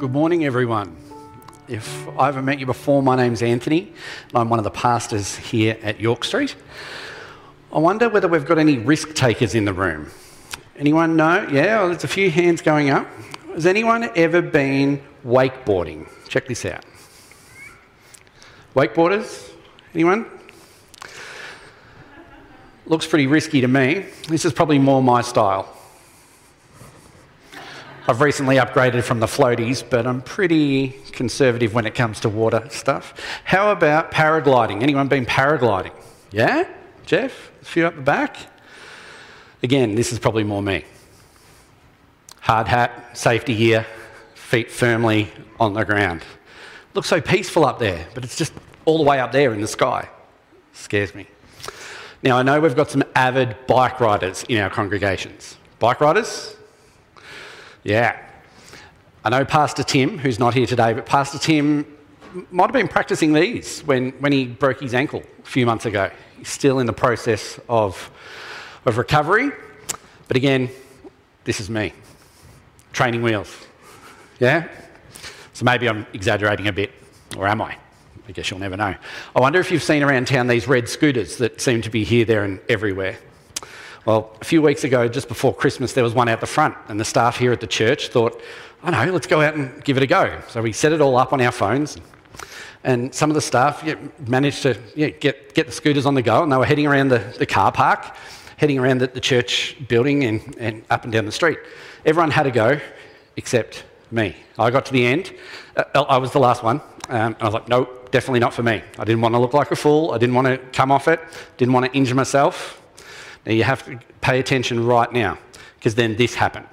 Good morning, everyone. If I haven't met you before, my name's Anthony, and I'm one of the pastors here at York Street. I wonder whether we've got any risk takers in the room. Anyone know? Yeah, well, there's a few hands going up. Has anyone ever been wakeboarding? Check this out. Wakeboarders? Anyone? Looks pretty risky to me. This is probably more my style. I've recently upgraded from the floaties, but I'm pretty conservative when it comes to water stuff. How about paragliding? Anyone been paragliding? Yeah? Jeff? A few up the back? Again, this is probably more me. Hard hat, safety gear, feet firmly on the ground. Looks so peaceful up there, but it's just all the way up there in the sky. Scares me. Now, I know we've got some avid bike riders in our congregations. Bike riders? Yeah. I know Pastor Tim, who's not here today, but Pastor Tim might have been practicing these when, when he broke his ankle a few months ago. He's still in the process of, of recovery. But again, this is me. Training wheels. Yeah? So maybe I'm exaggerating a bit, or am I? I guess you'll never know. I wonder if you've seen around town these red scooters that seem to be here, there, and everywhere. Well, a few weeks ago, just before Christmas, there was one out the front, and the staff here at the church thought, I know, let's go out and give it a go. So we set it all up on our phones, and some of the staff yeah, managed to yeah, get, get the scooters on the go, and they were heading around the, the car park, heading around the, the church building, and, and up and down the street. Everyone had a go, except me. I got to the end, uh, I was the last one, um, and I was like, nope, definitely not for me. I didn't want to look like a fool, I didn't want to come off it, didn't want to injure myself. Now you have to pay attention right now, because then this happened.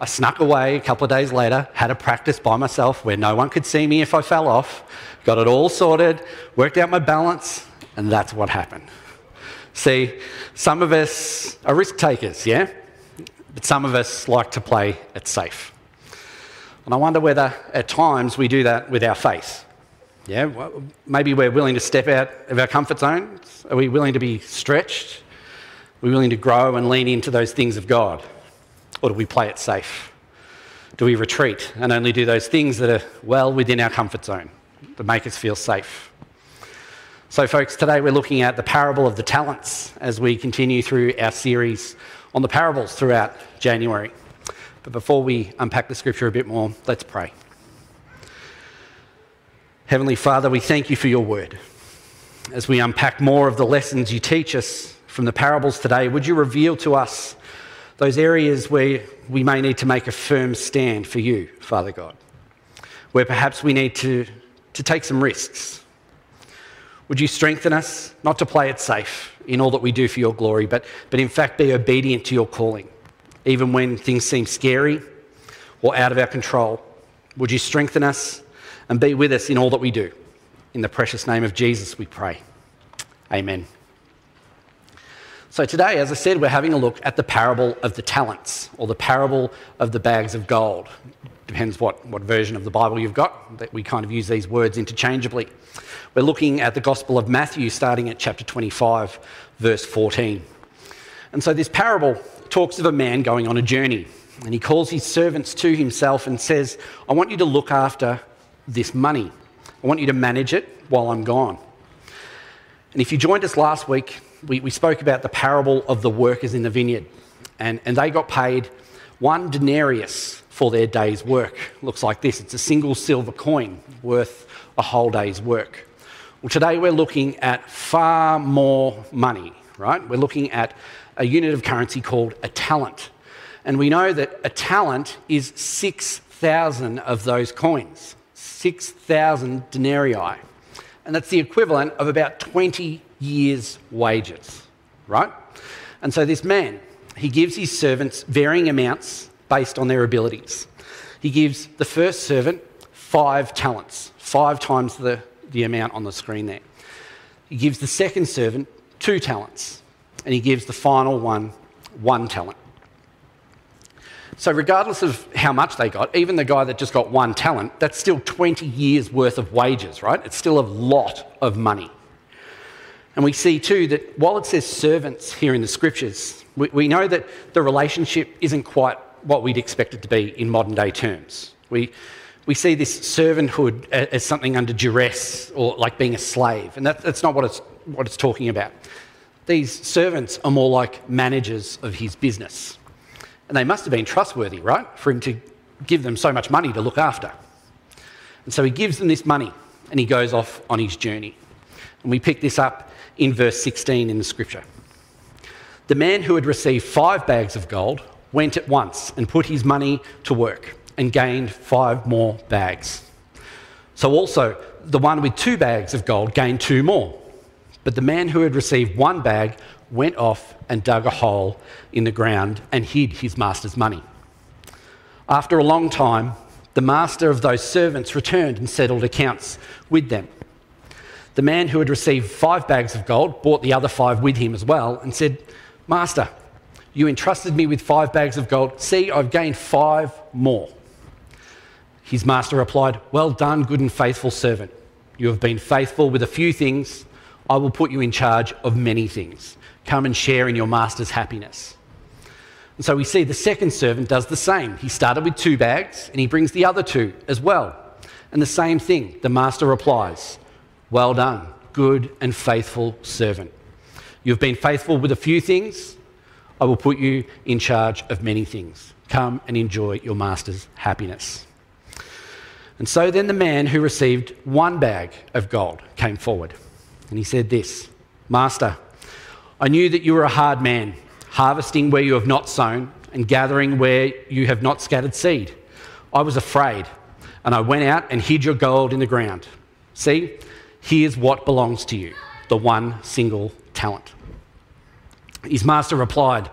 I snuck away a couple of days later, had a practice by myself where no one could see me if I fell off, got it all sorted, worked out my balance, and that's what happened. See, some of us are risk takers, yeah? But some of us like to play it safe. And I wonder whether at times we do that with our faith. Yeah, maybe we're willing to step out of our comfort zones. Are we willing to be stretched? Are we willing to grow and lean into those things of God? Or do we play it safe? Do we retreat and only do those things that are well within our comfort zone, that make us feel safe? So, folks, today we're looking at the parable of the talents as we continue through our series on the parables throughout January. But before we unpack the scripture a bit more, let's pray. Heavenly Father, we thank you for your word. As we unpack more of the lessons you teach us from the parables today, would you reveal to us those areas where we may need to make a firm stand for you, Father God, where perhaps we need to, to take some risks. Would you strengthen us not to play it safe in all that we do for your glory, but, but in fact be obedient to your calling, even when things seem scary or out of our control? Would you strengthen us and be with us in all that we do? In the precious name of Jesus, we pray. Amen. So, today, as I said, we're having a look at the parable of the talents or the parable of the bags of gold. Depends what, what version of the Bible you've got, that we kind of use these words interchangeably. We're looking at the Gospel of Matthew, starting at chapter 25, verse 14. And so, this parable talks of a man going on a journey, and he calls his servants to himself and says, I want you to look after this money, I want you to manage it while I'm gone. And if you joined us last week, we, we spoke about the parable of the workers in the vineyard, and, and they got paid one denarius for their day's work. Looks like this it's a single silver coin worth a whole day's work. Well, today we're looking at far more money, right? We're looking at a unit of currency called a talent. And we know that a talent is 6,000 of those coins, 6,000 denarii. And that's the equivalent of about 20 years' wages, right? And so this man, he gives his servants varying amounts based on their abilities. He gives the first servant five talents, five times the, the amount on the screen there. He gives the second servant two talents, and he gives the final one one talent. So, regardless of how much they got, even the guy that just got one talent, that's still 20 years worth of wages, right? It's still a lot of money. And we see too that while it says servants here in the scriptures, we, we know that the relationship isn't quite what we'd expect it to be in modern day terms. We, we see this servanthood as something under duress or like being a slave, and that, that's not what it's, what it's talking about. These servants are more like managers of his business. And they must have been trustworthy, right? For him to give them so much money to look after. And so he gives them this money and he goes off on his journey. And we pick this up in verse 16 in the scripture. The man who had received five bags of gold went at once and put his money to work and gained five more bags. So also, the one with two bags of gold gained two more. But the man who had received one bag went off and dug a hole in the ground and hid his master's money. After a long time, the master of those servants returned and settled accounts with them. The man who had received five bags of gold brought the other five with him as well and said, Master, you entrusted me with five bags of gold. See, I've gained five more. His master replied, Well done, good and faithful servant. You have been faithful with a few things. I will put you in charge of many things. Come and share in your master's happiness. And so we see the second servant does the same. He started with two bags and he brings the other two as well. And the same thing, the master replies, Well done, good and faithful servant. You've been faithful with a few things. I will put you in charge of many things. Come and enjoy your master's happiness. And so then the man who received one bag of gold came forward and he said, This, Master, I knew that you were a hard man, harvesting where you have not sown and gathering where you have not scattered seed. I was afraid, and I went out and hid your gold in the ground. See, here's what belongs to you the one single talent. His master replied,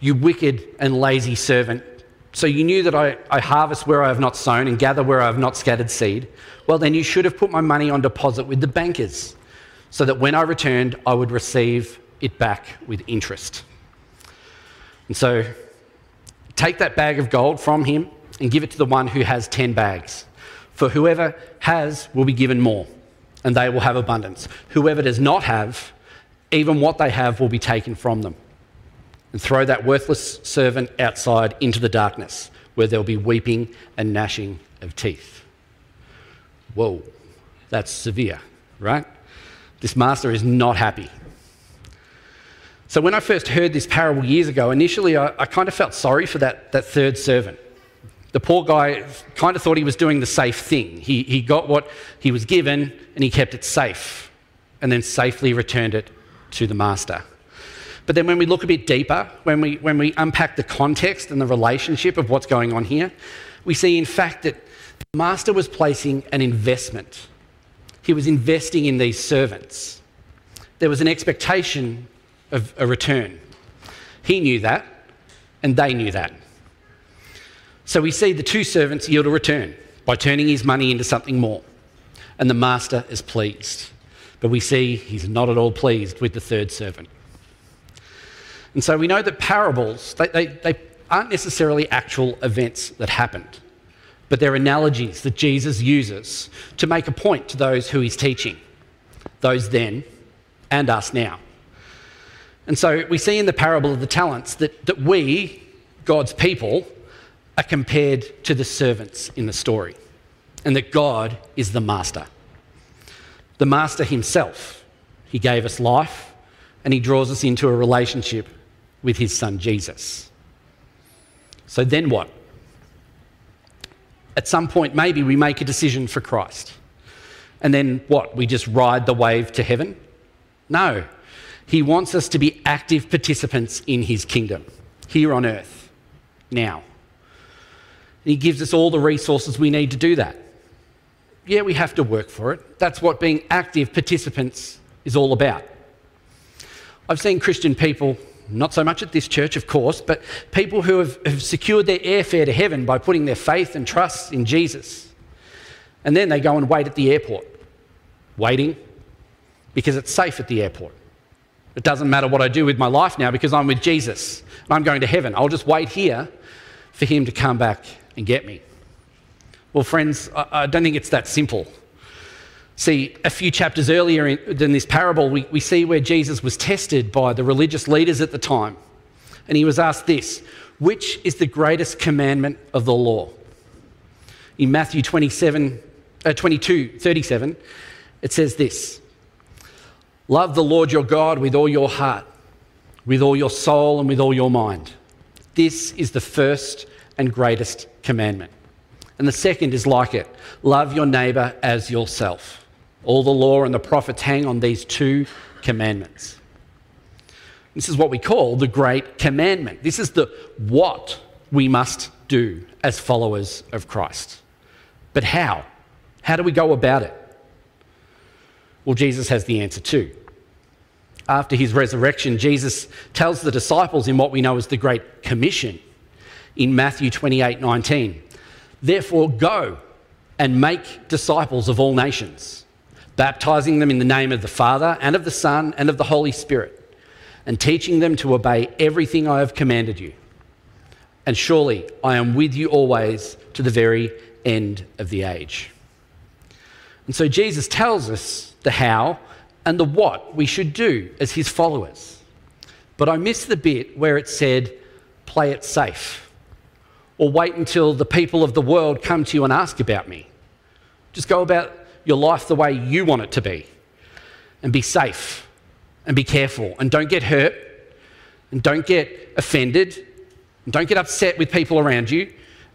You wicked and lazy servant. So you knew that I, I, harvest where I have not sown and gather where I have not scattered seed. Well, then you should have put my money on deposit with the bankers, so that when I returned, I would receive it back with interest. And so take that bag of gold from him and give it to the one who has 10 bags. For whoever has will be given more, and they will have abundance. Whoever does not have, even what they have will be taken from them. And throw that worthless servant outside into the darkness, where there'll be weeping and gnashing of teeth. Whoa, that's severe, right? This master is not happy so when I first heard this parable years ago, initially I, I kind of felt sorry for that, that third servant. The poor guy kind of thought he was doing the safe thing. He, he got what he was given and he kept it safe and then safely returned it to the master. But then when we look a bit deeper, when we, when we unpack the context and the relationship of what's going on here, we see in fact that the master was placing an investment. He was investing in these servants. There was an expectation of a return. He knew that, and they knew that. So we see the two servants yield a return by turning his money into something more, and the master is pleased. But we see he's not at all pleased with the third servant. And so we know that parables, they, they, they aren't necessarily actual events that happened, but they're analogies that Jesus uses to make a point to those who he's teaching, those then and us now. And so we see in the parable of the talents that, that we, God's people, are compared to the servants in the story, and that God is the master. The master himself, he gave us life, and he draws us into a relationship with his son Jesus. So then what? At some point, maybe we make a decision for Christ. And then what? We just ride the wave to heaven? No. He wants us to be active participants in his kingdom here on earth, now. And He gives us all the resources we need to do that. Yeah, we have to work for it. That's what being active participants is all about. I've seen Christian people, not so much at this church, of course, but people who have, have secured their airfare to heaven by putting their faith and trust in Jesus. And then they go and wait at the airport, waiting because it's safe at the airport. It doesn't matter what I do with my life now because I'm with Jesus. and I'm going to heaven. I'll just wait here for him to come back and get me. Well, friends, I don't think it's that simple. See, a few chapters earlier in, than this parable, we, we see where Jesus was tested by the religious leaders at the time. And he was asked this Which is the greatest commandment of the law? In Matthew 27, uh, 22, 37, it says this Love the Lord your God with all your heart, with all your soul, and with all your mind. This is the first and greatest commandment. And the second is like it love your neighbour as yourself. All the law and the prophets hang on these two commandments. This is what we call the Great Commandment. This is the what we must do as followers of Christ. But how? How do we go about it? Well, Jesus has the answer too. After his resurrection, Jesus tells the disciples in what we know as the Great Commission in Matthew 28 19. Therefore, go and make disciples of all nations baptizing them in the name of the Father and of the Son and of the Holy Spirit, and teaching them to obey everything I have commanded you. And surely I am with you always to the very end of the age. And so Jesus tells us the how and the what we should do as his followers. But I missed the bit where it said, play it safe, or wait until the people of the world come to you and ask about me. Just go about your life the way you want it to be. And be safe and be careful and don't get hurt and don't get offended and don't get upset with people around you.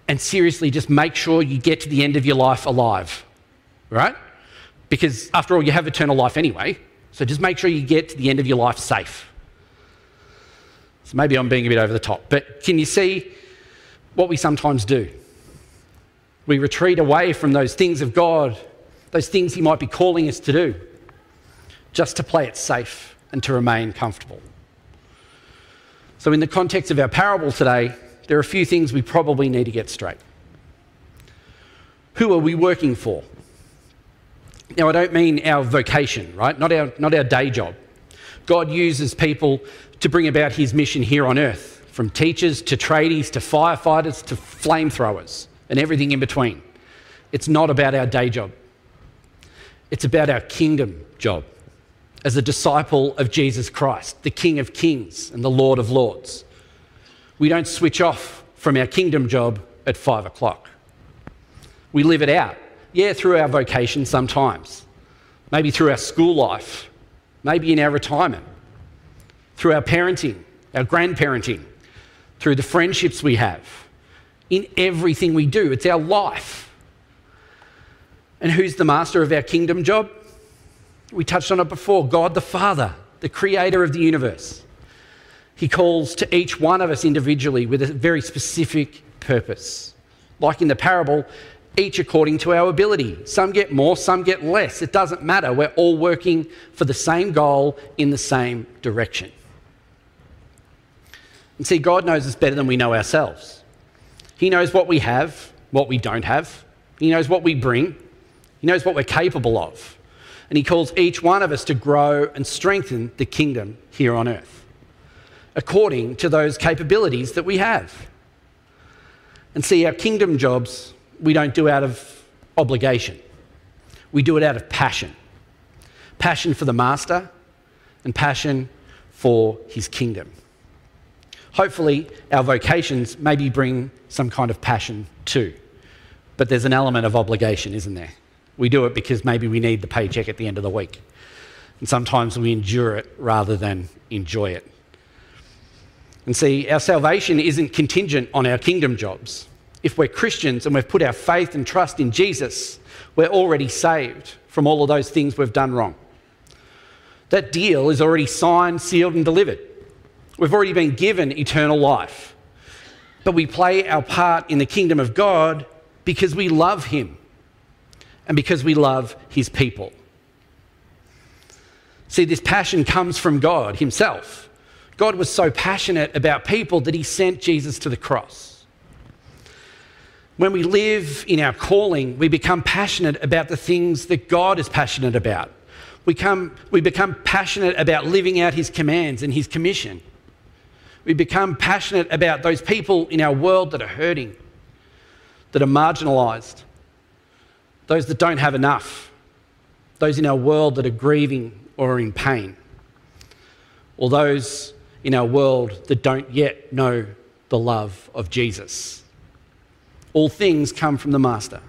And seriously, just make sure you get to the end of your life alive, right? Because after all, you have eternal life anyway. So just make sure you get to the end of your life safe. So maybe I'm being a bit over the top, but can you see what we sometimes do? We retreat away from those things of God those things He might be calling us to do, just to play it safe and to remain comfortable. So, in the context of our parable today, there are a few things we probably need to get straight. Who are we working for? Now, I don't mean our vocation, right? Not our, not our day job. God uses people to bring about his mission here on earth, from teachers to tradies to firefighters to flamethrowers and everything in between. It's not about our day job. It's about our kingdom job as a disciple of Jesus Christ, the King of Kings and the Lord of Lords. We don't switch off from our kingdom job at five o'clock. We live it out. Yeah, through our vocation sometimes, maybe through our school life, maybe in our retirement, through our parenting, our grandparenting, through the friendships we have. In everything we do, it's our life. And who's the master of our kingdom job? We touched on it before God the Father, the creator of the universe. He calls to each one of us individually with a very specific purpose. Like in the parable, each according to our ability. Some get more, some get less. It doesn't matter. We're all working for the same goal in the same direction. And see, God knows us better than we know ourselves. He knows what we have, what we don't have. He knows what we bring, he knows what we're capable of. And He calls each one of us to grow and strengthen the kingdom here on earth according to those capabilities that we have. And see, our kingdom jobs we don't do out of obligation, we do it out of passion passion for the Master and passion for His kingdom. Hopefully, our vocations maybe bring some kind of passion too. But there's an element of obligation, isn't there? We do it because maybe we need the paycheck at the end of the week. And sometimes we endure it rather than enjoy it. And see, our salvation isn't contingent on our kingdom jobs. If we're Christians and we've put our faith and trust in Jesus, we're already saved from all of those things we've done wrong. That deal is already signed, sealed, and delivered. We've already been given eternal life. but we play our part in the kingdom of God because we love Him and because we love His people. See, this passion comes from God Himself. God was so passionate about people that He sent Jesus to the cross. When we live in our calling, we become passionate about the things that God is passionate about. We, come, we become passionate about living out His commands and His commission. We become passionate about those people in our world that are hurting, that are marginalised, those that don't have enough, those in our world that are grieving or are in pain, or those in our world that don't yet know the love of Jesus. All things come from the Master.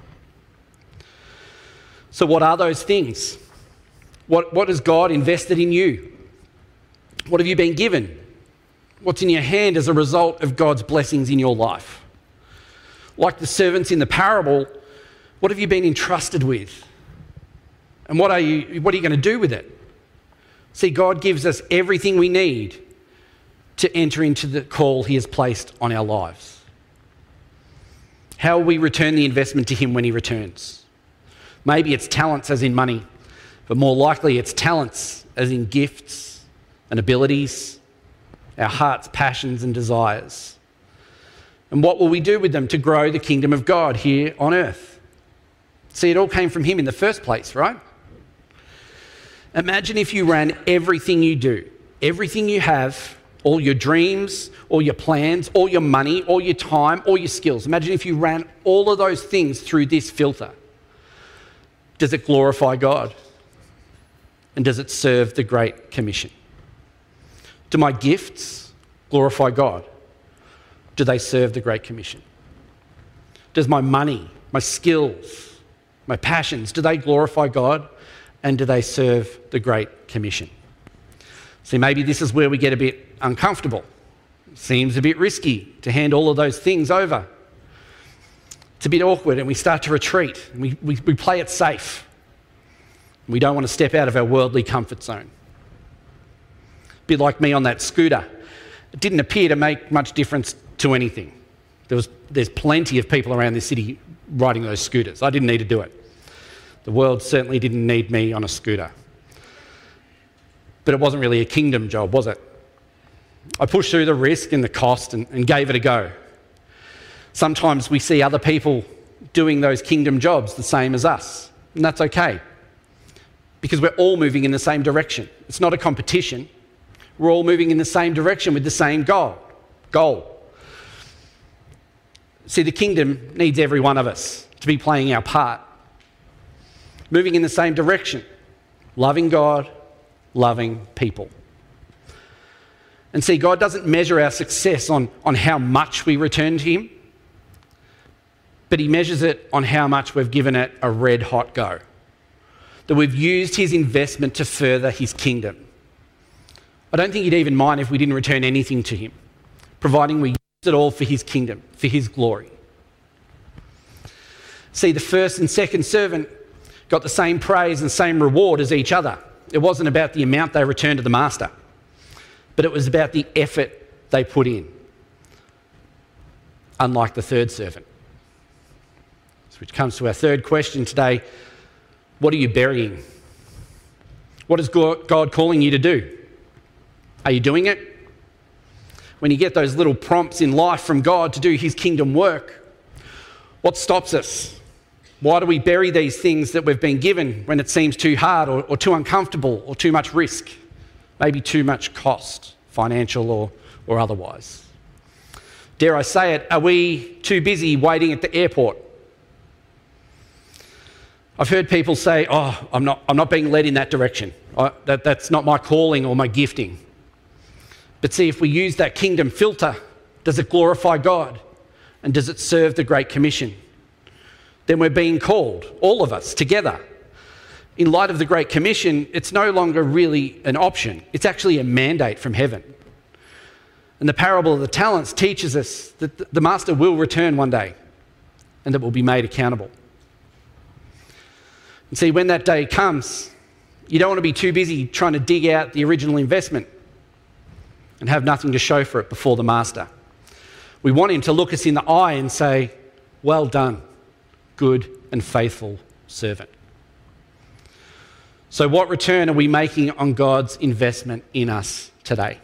So, what are those things? What, what has God invested in you? What have you been given? What's in your hand as a result of God's blessings in your life? Like the servants in the parable, what have you been entrusted with? And what are you, what are you going to do with it? See, God gives us everything we need to enter into the call He has placed on our lives. How will we return the investment to Him when He returns? Maybe it's talents, as in money, but more likely it's talents, as in gifts and abilities, our heart's passions and desires. And what will we do with them to grow the kingdom of God here on earth? See, it all came from Him in the first place, right? Imagine if you ran everything you do, everything you have, all your dreams, all your plans, all your money, all your time, all your skills. Imagine if you ran all of those things through this filter. Does it glorify God? And does it serve the Great Commission? Do my gifts glorify God? Do they serve the Great Commission? Does my money, my skills, my passions, do they glorify God? And do they serve the Great Commission? See, maybe this is where we get a bit uncomfortable. Seems a bit risky to hand all of those things over. It's a bit awkward, and we start to retreat. We, we, we play it safe. We don't want to step out of our worldly comfort zone bit like me on that scooter. It didn't appear to make much difference to anything. There was, there's plenty of people around this city riding those scooters. I didn't need to do it. The world certainly didn't need me on a scooter. But it wasn't really a kingdom job, was it? I pushed through the risk and the cost and, and gave it a go. Sometimes we see other people doing those kingdom jobs the same as us, and that's okay because we're all moving in the same direction. It's not a competition, we're all moving in the same direction with the same goal. Goal. See, the kingdom needs every one of us to be playing our part, moving in the same direction, loving God, loving people. And see, God doesn't measure our success on, on how much we return to Him, but He measures it on how much we've given it a red hot go. That we've used His investment to further His kingdom. I don't think he'd even mind if we didn't return anything to him, providing we used it all for his kingdom, for his glory. See, the first and second servant got the same praise and same reward as each other. It wasn't about the amount they returned to the master, but it was about the effort they put in, unlike the third servant. Which comes to our third question today What are you burying? What is God calling you to do? Are you doing it? When you get those little prompts in life from God to do His kingdom work, what stops us? Why do we bury these things that we've been given when it seems too hard or, or too uncomfortable or too much risk? Maybe too much cost, financial or, or otherwise. Dare I say it, are we too busy waiting at the airport? I've heard people say, Oh, I'm not, I'm not being led in that direction. I, that, that's not my calling or my gifting. But see, if we use that kingdom filter, does it glorify God? And does it serve the Great Commission? Then we're being called, all of us, together. In light of the Great Commission, it's no longer really an option, it's actually a mandate from heaven. And the parable of the talents teaches us that the master will return one day and that we'll be made accountable. And see, when that day comes, you don't want to be too busy trying to dig out the original investment and have nothing to show for it before the master. We want him to look us in the eye and say, Well done, good and faithful servant. So, what return are we making on God's investment in us today?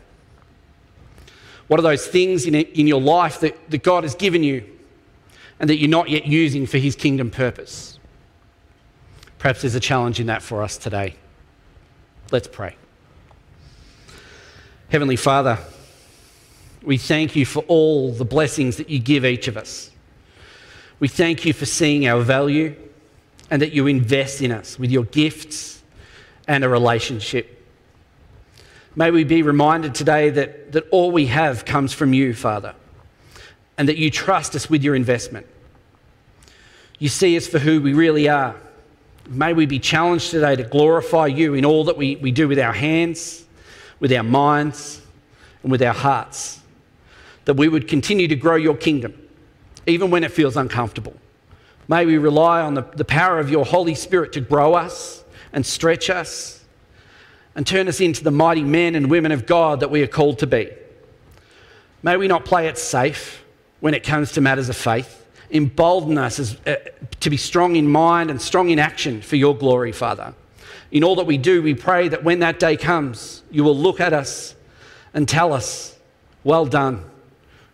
What are those things in, in your life that, that God has given you and that you're not yet using for his kingdom purpose? Perhaps there's a challenge in that for us today. Let's pray. Heavenly Father, we thank you for all the blessings that you give each of us. We thank you for seeing our value and that you invest in us with your gifts and a relationship. May we be reminded today that, that all we have comes from you, Father, and that you trust us with your investment. You see us for who we really are. May we be challenged today to glorify you in all that we, we do with our hands, with our minds, and with our hearts. That we would continue to grow your kingdom, even when it feels uncomfortable. May we rely on the, the power of your Holy Spirit to grow us and stretch us and turn us into the mighty men and women of God that we are called to be. May we not play it safe when it comes to matters of faith. Embolden us as, uh, to be strong in mind and strong in action for your glory, Father. In all that we do, we pray that when that day comes, you will look at us and tell us, Well done,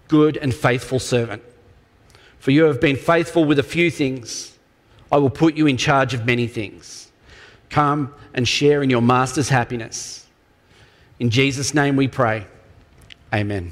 good and faithful servant. For you have been faithful with a few things, I will put you in charge of many things. Come and share in your Master's happiness. In Jesus' name we pray. Amen.